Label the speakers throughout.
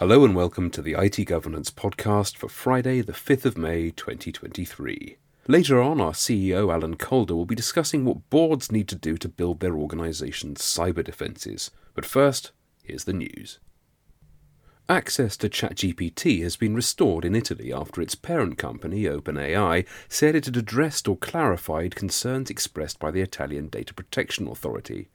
Speaker 1: Hello and welcome to the IT Governance Podcast for Friday, the 5th of May 2023. Later on, our CEO Alan Calder will be discussing what boards need to do to build their organization's cyber defenses. But first, here's the news. Access to ChatGPT has been restored in Italy after its parent company, OpenAI, said it had addressed or clarified concerns expressed by the Italian Data Protection Authority.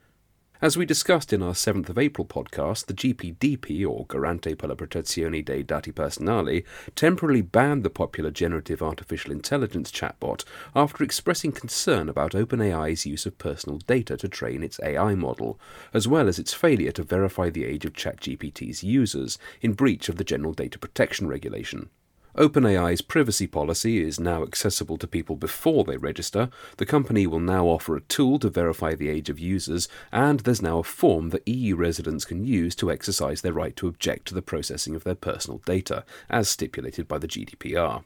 Speaker 1: As we discussed in our 7th of April podcast, the GPDP, or Garante per la Protezione dei Dati Personali, temporarily banned the popular generative artificial intelligence chatbot after expressing concern about OpenAI's use of personal data to train its AI model, as well as its failure to verify the age of ChatGPT's users, in breach of the General Data Protection Regulation. OpenAI's privacy policy is now accessible to people before they register. The company will now offer a tool to verify the age of users, and there's now a form that EU residents can use to exercise their right to object to the processing of their personal data, as stipulated by the GDPR.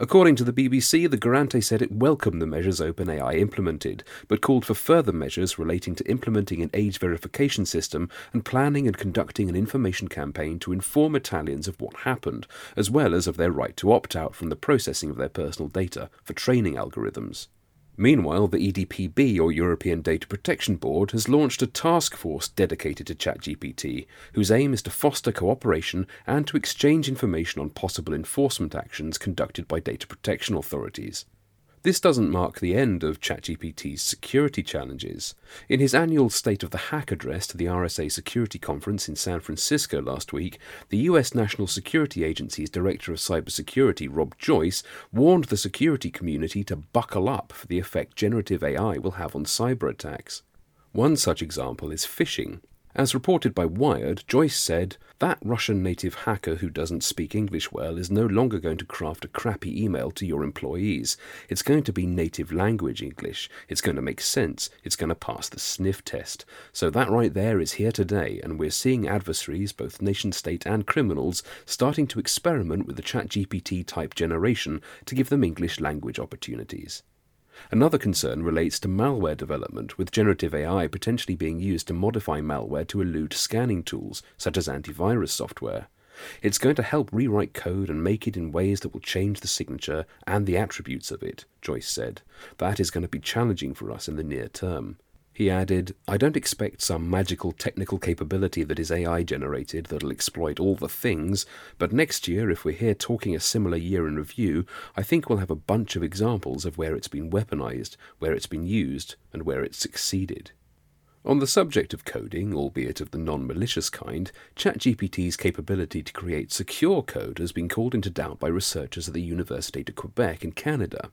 Speaker 1: According to the BBC, the Garante said it welcomed the measures OpenAI implemented, but called for further measures relating to implementing an age verification system and planning and conducting an information campaign to inform Italians of what happened, as well as of their right to opt out from the processing of their personal data for training algorithms. Meanwhile, the EDPB, or European Data Protection Board, has launched a task force dedicated to ChatGPT, whose aim is to foster cooperation and to exchange information on possible enforcement actions conducted by data protection authorities. This doesn't mark the end of ChatGPT's security challenges. In his annual State of the Hack address to the RSA Security Conference in San Francisco last week, the US National Security Agency's Director of Cybersecurity, Rob Joyce, warned the security community to buckle up for the effect generative AI will have on cyber attacks. One such example is phishing. As reported by Wired, Joyce said, That Russian native hacker who doesn't speak English well is no longer going to craft a crappy email to your employees. It's going to be native language English. It's going to make sense. It's going to pass the sniff test. So that right there is here today, and we're seeing adversaries, both nation state and criminals, starting to experiment with the ChatGPT type generation to give them English language opportunities. Another concern relates to malware development, with generative AI potentially being used to modify malware to elude scanning tools, such as antivirus software. It's going to help rewrite code and make it in ways that will change the signature and the attributes of it, Joyce said. That is going to be challenging for us in the near term. He added, I don't expect some magical technical capability that is AI generated that'll exploit all the things, but next year, if we're here talking a similar year in review, I think we'll have a bunch of examples of where it's been weaponized, where it's been used, and where it's succeeded. On the subject of coding, albeit of the non malicious kind, ChatGPT's capability to create secure code has been called into doubt by researchers at the Université de Quebec in Canada.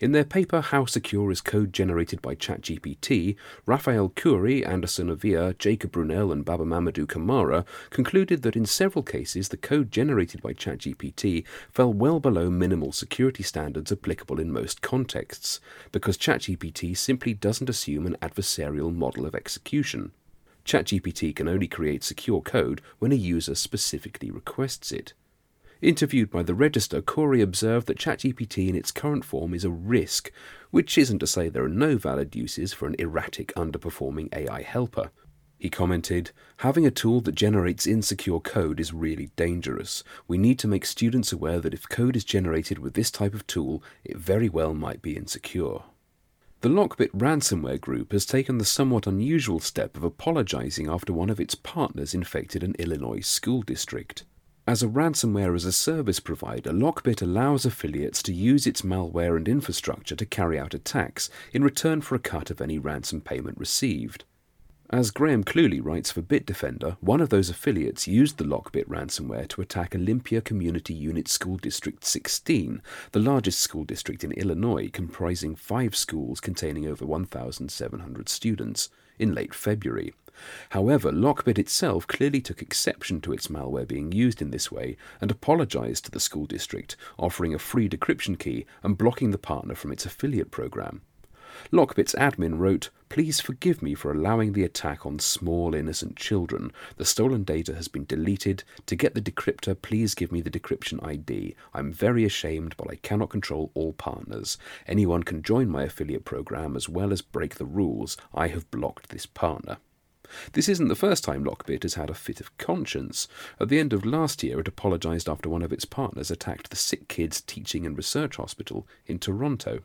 Speaker 1: In their paper How Secure is Code Generated by ChatGPT, Raphael Khoury, Anderson Avila, Jacob Brunelle, and Baba Mamadou Camara concluded that in several cases the code generated by ChatGPT fell well below minimal security standards applicable in most contexts, because ChatGPT simply doesn't assume an adversarial model of execution execution. ChatGPT can only create secure code when a user specifically requests it. Interviewed by the Register, Khoury observed that ChatGPT in its current form is a risk, which isn't to say there are no valid uses for an erratic, underperforming AI helper. He commented, Having a tool that generates insecure code is really dangerous. We need to make students aware that if code is generated with this type of tool, it very well might be insecure. The Lockbit ransomware group has taken the somewhat unusual step of apologizing after one of its partners infected an Illinois school district. As a ransomware as a service provider, Lockbit allows affiliates to use its malware and infrastructure to carry out attacks in return for a cut of any ransom payment received. As Graham Cluley writes for Bitdefender, one of those affiliates used the Lockbit ransomware to attack Olympia Community Unit School District 16, the largest school district in Illinois, comprising five schools containing over 1,700 students, in late February. However, Lockbit itself clearly took exception to its malware being used in this way and apologized to the school district, offering a free decryption key and blocking the partner from its affiliate program. Lockbit's admin wrote, Please forgive me for allowing the attack on small innocent children. The stolen data has been deleted. To get the decryptor, please give me the decryption ID. I'm very ashamed, but I cannot control all partners. Anyone can join my affiliate program as well as break the rules. I have blocked this partner. This isn't the first time Lockbit has had a fit of conscience. At the end of last year, it apologised after one of its partners attacked the Sick Kids Teaching and Research Hospital in Toronto.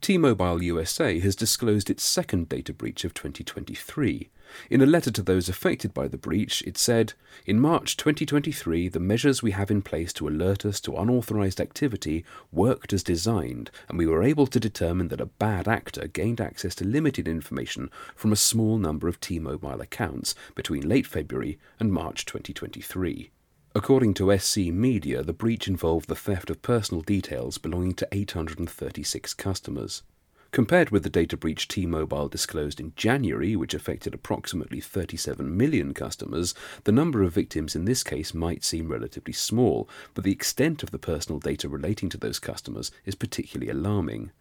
Speaker 1: T-Mobile USA has disclosed its second data breach of 2023. In a letter to those affected by the breach, it said, In March 2023, the measures we have in place to alert us to unauthorized activity worked as designed, and we were able to determine that a bad actor gained access to limited information from a small number of T-Mobile accounts between late February and March 2023. According to SC Media, the breach involved the theft of personal details belonging to 836 customers. Compared with the data breach T Mobile disclosed in January, which affected approximately 37 million customers, the number of victims in this case might seem relatively small, but the extent of the personal data relating to those customers is particularly alarming.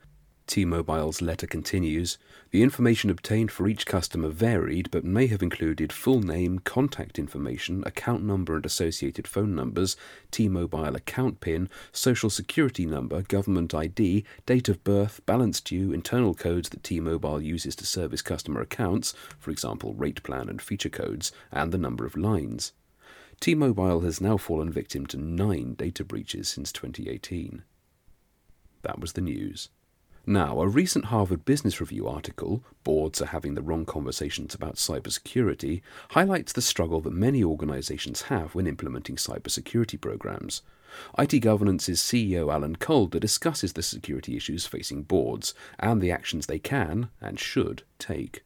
Speaker 1: T-Mobile's letter continues, the information obtained for each customer varied but may have included full name, contact information, account number and associated phone numbers, T-Mobile account PIN, social security number, government ID, date of birth, balance due, internal codes that T-Mobile uses to service customer accounts, for example rate plan and feature codes, and the number of lines. T-Mobile has now fallen victim to nine data breaches since 2018. That was the news. Now, a recent Harvard Business Review article, Boards Are Having the Wrong Conversations About Cybersecurity, highlights the struggle that many organizations have when implementing cybersecurity programs. IT Governance's CEO Alan Calder discusses the security issues facing boards and the actions they can and should take.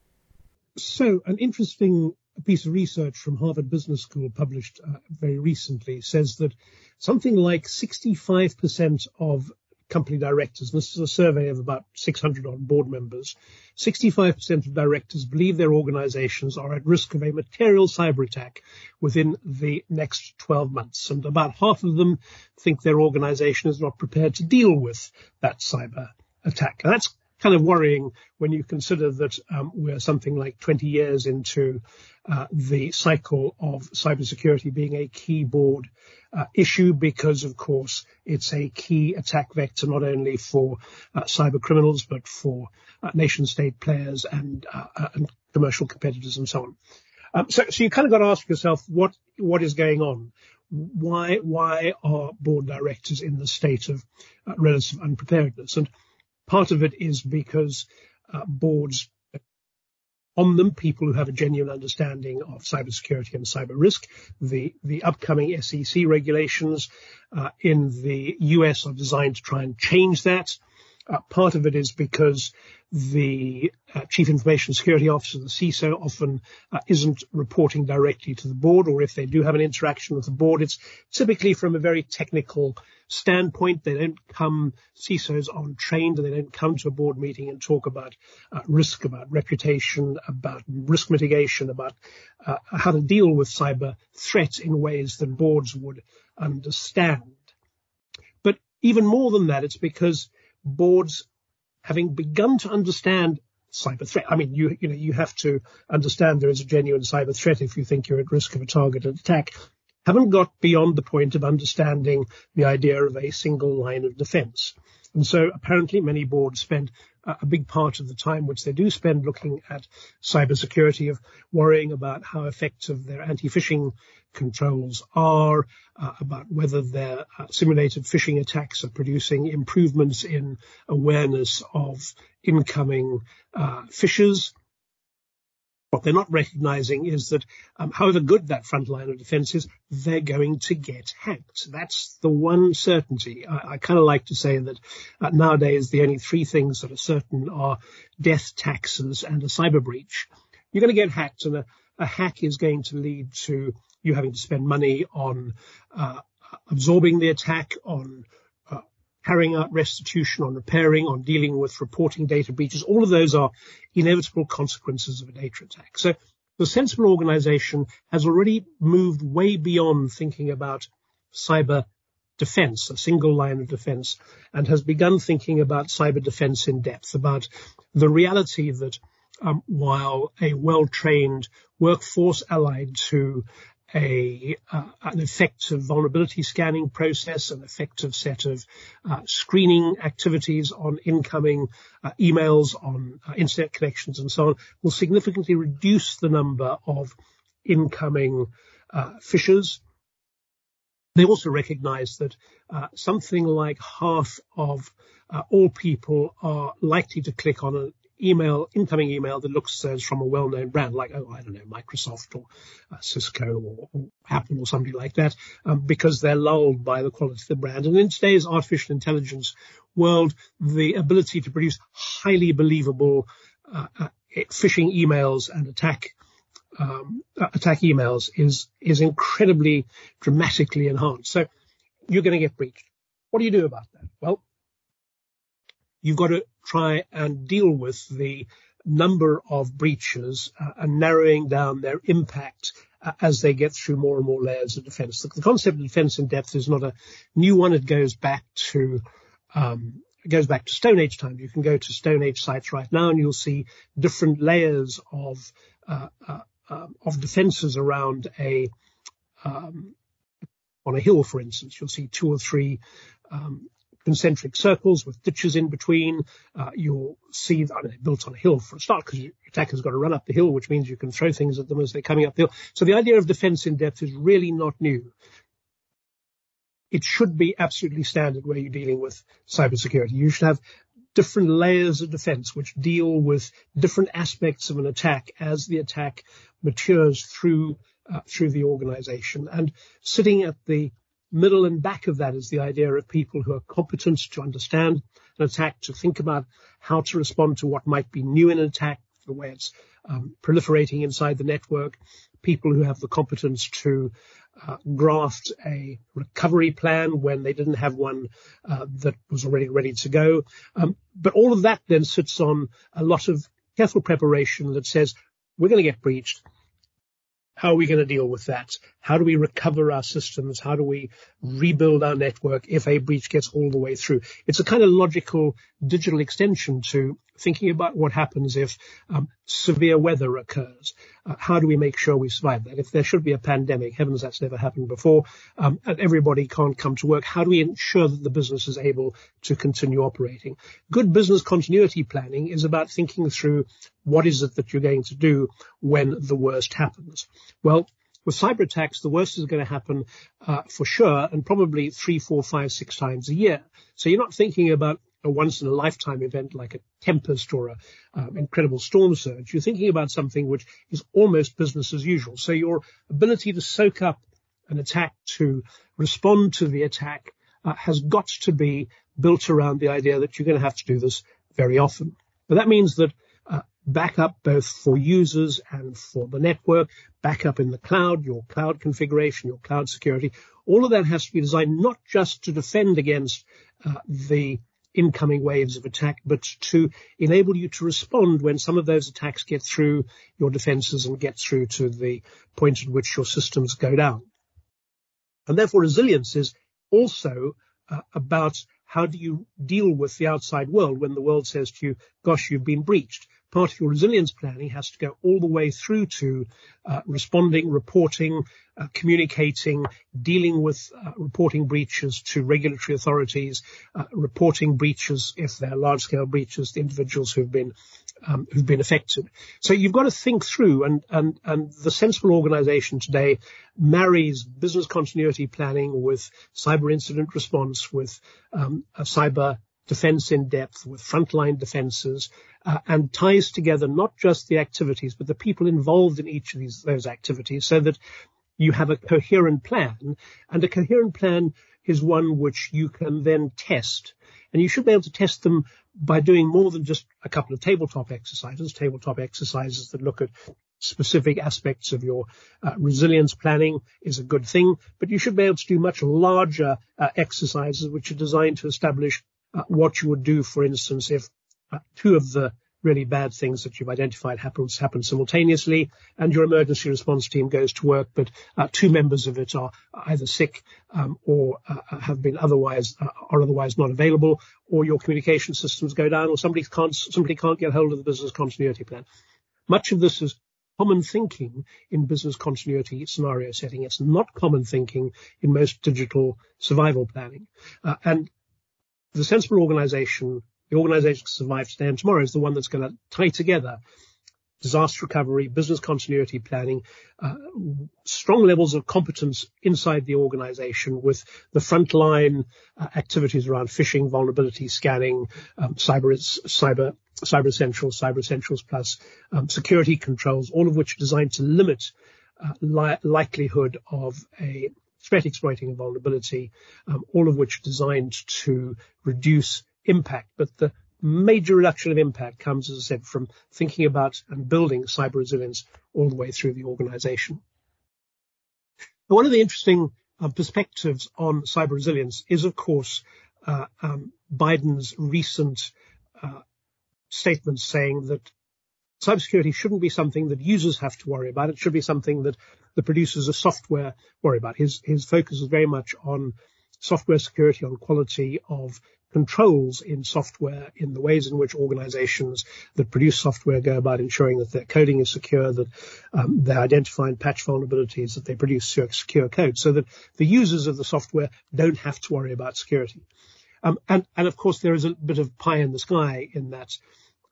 Speaker 2: So, an interesting piece of research from Harvard Business School published uh, very recently says that something like 65% of company directors, this is a survey of about 600 on board members, 65% of directors believe their organizations are at risk of a material cyber attack within the next 12 months. And about half of them think their organization is not prepared to deal with that cyber attack. And that's kind of worrying when you consider that um, we're something like 20 years into uh, the cycle of cybersecurity being a keyboard uh, issue because, of course, it's a key attack vector not only for uh, cyber criminals but for uh, nation state players and, uh, uh, and, commercial competitors and so on. Um, so, so you kind of got to ask yourself what what is going on. Why why are board directors in the state of uh, relative unpreparedness? And Part of it is because uh, boards on them people who have a genuine understanding of cybersecurity and cyber risk. The the upcoming SEC regulations uh, in the US are designed to try and change that. Uh, part of it is because the uh, Chief Information Security Officer, the CISO, often uh, isn't reporting directly to the board, or if they do have an interaction with the board, it's typically from a very technical standpoint. They don't come, CISOs aren't trained, and they don't come to a board meeting and talk about uh, risk, about reputation, about risk mitigation, about uh, how to deal with cyber threats in ways that boards would understand. But even more than that, it's because boards having begun to understand cyber threat. I mean, you you know you have to understand there is a genuine cyber threat if you think you're at risk of a targeted attack. Haven't got beyond the point of understanding the idea of a single line of defense. And so apparently many boards spend a big part of the time which they do spend looking at cybersecurity of worrying about how effective their anti-phishing controls are, uh, about whether their uh, simulated phishing attacks are producing improvements in awareness of incoming uh, phishers, what they're not recognizing is that um, however good that front line of defense is, they're going to get hacked. That's the one certainty. I, I kind of like to say that uh, nowadays the only three things that are certain are death, taxes, and a cyber breach. You're going to get hacked, and a, a hack is going to lead to you having to spend money on uh, absorbing the attack, on carrying out restitution, on repairing, on dealing with reporting data breaches. All of those are inevitable consequences of a data attack. So the sensible organization has already moved way beyond thinking about cyber defense, a single line of defense, and has begun thinking about cyber defense in depth, about the reality that um, while a well-trained workforce allied to a uh, an effective vulnerability scanning process, an effective set of uh, screening activities on incoming uh, emails, on uh, internet connections, and so on, will significantly reduce the number of incoming uh, phishers. They also recognize that uh, something like half of all people are likely to click on an email, incoming email that looks as from a well-known brand like, oh, I don't know, Microsoft or uh, Cisco or, or, Apple or somebody like that, um, because they're lulled by the quality of the brand. And in today's artificial intelligence world, the ability to produce highly believable uh, uh, phishing emails and attack um, uh, attack emails is is incredibly dramatically enhanced. So you're going to get breached. What do you do about that? Well, you've got to try and deal with the number of breaches uh, and narrowing down their impact uh, as they get through more and more layers of defense. The, the, concept of defense in depth is not a new one. It goes back to um, it goes back to Stone Age times. You can go to Stone Age sites right now, and you'll see different layers of uh, uh, um, of defences around a um, on a hill, for instance. You'll see two or three um, concentric circles with ditches in between. Uh, you'll see that I mean, built on a hill for a start because your attacker's got to run up the hill, which means you can throw things at them as they're coming up the hill. So the idea of defense in depth is really not new. It should be absolutely standard where you're dealing with cybersecurity. You should have different layers of defense which deal with different aspects of an attack as the attack matures through uh, through the organization. And sitting at the middle and back of that is the idea of people who are competent to understand an attack, to think about how to respond to what might be new in an attack, the way it's um, proliferating inside the network, people who have the competence to uh, graft a recovery plan when they didn't have one uh, that was already ready to go. Um, but all of that then sits on a lot of careful preparation that says we're going to get breached. How are we going to deal with that? How do we recover our systems? How do we rebuild our network if a breach gets all the way through? It's a kind of logical digital extension to thinking about what happens if um, severe weather occurs. Uh, how do we make sure we survive that? If there should be a pandemic, heavens, that's never happened before, um, and everybody can't come to work, how do we ensure that the business is able to continue operating? Good business continuity planning is about thinking through what is it that you're going to do when the worst happens. Well, with cyber attacks, the worst is going to happen uh, for sure, and probably three, four, five, six times a year. So you're not thinking about a once in a lifetime event like a tempest or a um, incredible storm surge. You're thinking about something which is almost business as usual. So your ability to soak up an attack, to respond to the attack, uh, has got to be built around the idea that you're going to have to do this very often. But that means that uh, backup both for users and for the network, backup in the cloud, your cloud configuration, your cloud security, all of that has to be designed not just to defend against uh, the incoming waves of attack, but to enable you to respond when some of those attacks get through your defenses and get through to the point at which your systems go down. And therefore resilience is also uh, about how do you deal with the outside world when the world says to you, gosh, you've been breached part of your resilience planning has to go all the way through to uh, responding, reporting, uh, communicating, dealing with uh, reporting breaches to regulatory authorities, uh, reporting breaches if they're large-scale breaches to individuals who've been um, who've been affected. So you've got to think through, and and and the sensible organisation today marries business continuity planning with cyber incident response, with um, a cyber defense in depth with frontline defenses uh, and ties together not just the activities but the people involved in each of these those activities so that you have a coherent plan and a coherent plan is one which you can then test. And you should be able to test them by doing more than just a couple of tabletop exercises. Tabletop exercises that look at specific aspects of your uh, resilience planning is a good thing, but you should be able to do much larger uh, exercises which are designed to establish uh, what you would do, for instance, if uh, two of the really bad things that you've identified happens happen simultaneously, and your emergency response team goes to work, but uh, two members of it are either sick um, or uh, have been otherwise uh, are otherwise not available, or your communication systems go down, or somebody can't somebody can't get hold of the business continuity plan. Much of this is common thinking in business continuity scenario setting. It's not common thinking in most digital survival planning. Uh, and the sensible organization, the organization to survive today and tomorrow is the one that's going to tie together disaster recovery, business continuity planning, uh, strong levels of competence inside the organization with the frontline uh, activities around phishing, vulnerability scanning, um, cyber, cyber, cyber essentials, cyber essentials plus um, security controls, all of which are designed to limit uh, li- likelihood of a threat exploiting vulnerability, um, all of which designed to reduce impact. But the major reduction of impact comes, as I said, from thinking about and building cyber resilience all the way through the organization. one of the interesting uh, perspectives on cyber resilience is, of course, uh, um, Biden's recent uh, statement saying that cybersecurity shouldn't be something that users have to worry about. It should be something that the producers of software worry about. His his focus is very much on software security, on quality of controls in software in the ways in which organizations that produce software go about ensuring that their coding is secure, that um, they identify and patch vulnerabilities, that they produce secure code so that the users of the software don't have to worry about security. Um, and, and of course, there is a bit of pie in the sky in that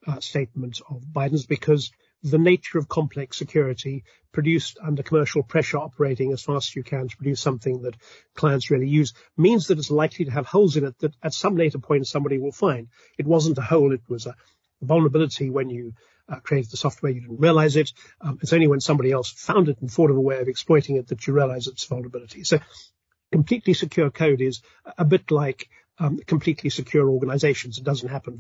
Speaker 2: uh, statement of Biden's because the nature of complex security produced under commercial pressure operating as fast as you can to produce something that clients really use means that it's likely to have holes in it that at some later point somebody will find. It wasn't a hole, it was a vulnerability when you uh, created the software, you didn't realize it. Um, it's only when somebody else found it and thought of a way of exploiting it that you realize it's vulnerability. So completely secure code is a bit like um, completely secure organizations. It doesn't happen.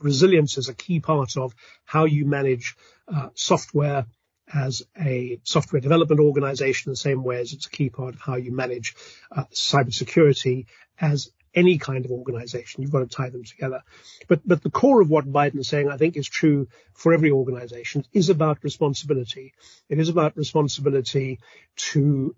Speaker 2: Resilience is a key part of how you manage uh, software as a software development organization, the same way as it's a key part of how you manage uh, cybersecurity as any kind of organization. You've got to tie them together. But, but the core of what Biden is saying, I think, is true for every organization, is about responsibility. It is about responsibility to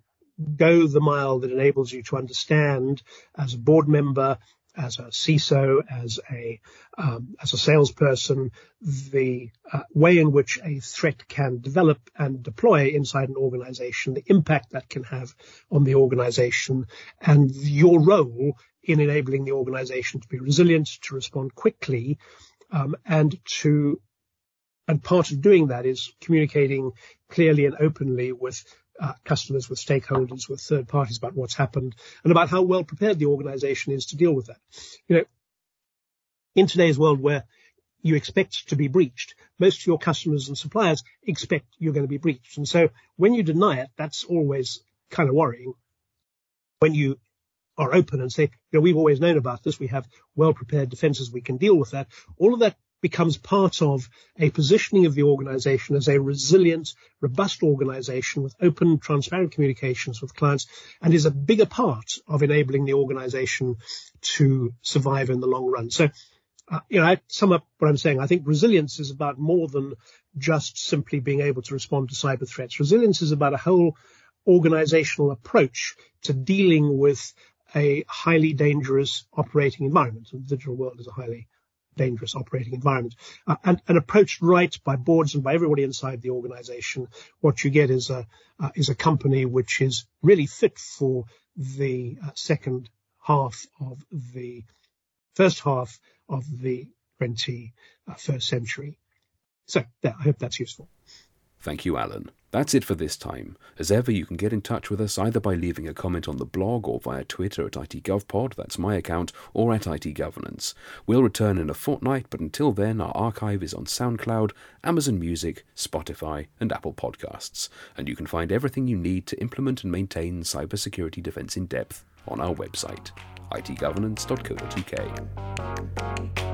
Speaker 2: go the mile that enables you to understand as a board member, as a CISO, as a um, as a salesperson, the uh, way in which a threat can develop and deploy inside an organization, the impact that can have on the organization, and your role in enabling the organization to be resilient, to respond quickly, um, and to and part of doing that is communicating clearly and openly with uh, customers, with stakeholders, with third parties about what's happened and about how well prepared the organization is to deal with that. You know, in today's world where you expect to be breached, most of your customers and suppliers expect you're going to be breached. And so when you deny it, that's always kind of worrying. When you are open and say, you know, we've always known about this. We have well prepared defenses. We can deal with that. All of that becomes part of a positioning of the organization as a resilient, robust organization with open, transparent communications with clients and is a bigger part of enabling the organization to survive in the long run. So, uh, you know, I sum up what I'm saying. I think resilience is about more than just simply being able to respond to cyber threats. Resilience is about a whole organizational approach to dealing with a highly dangerous operating environment. The digital world is a highly dangerous operating environment. Uh, and, and approached right by boards and by everybody inside the organization, what you get is a, uh, is a company which is really fit for the uh, second half of the first half of the 21st uh, century. So yeah, I hope that's useful.
Speaker 1: Thank you, Alan. That's it for this time. As ever, you can get in touch with us either by leaving a comment on the blog or via Twitter at ITGovPod, that's my account, or at ITGovernance. We'll return in a fortnight, but until then, our archive is on SoundCloud, Amazon Music, Spotify, and Apple Podcasts. And you can find everything you need to implement and maintain cybersecurity defense in depth on our website, itgovernance.co.uk.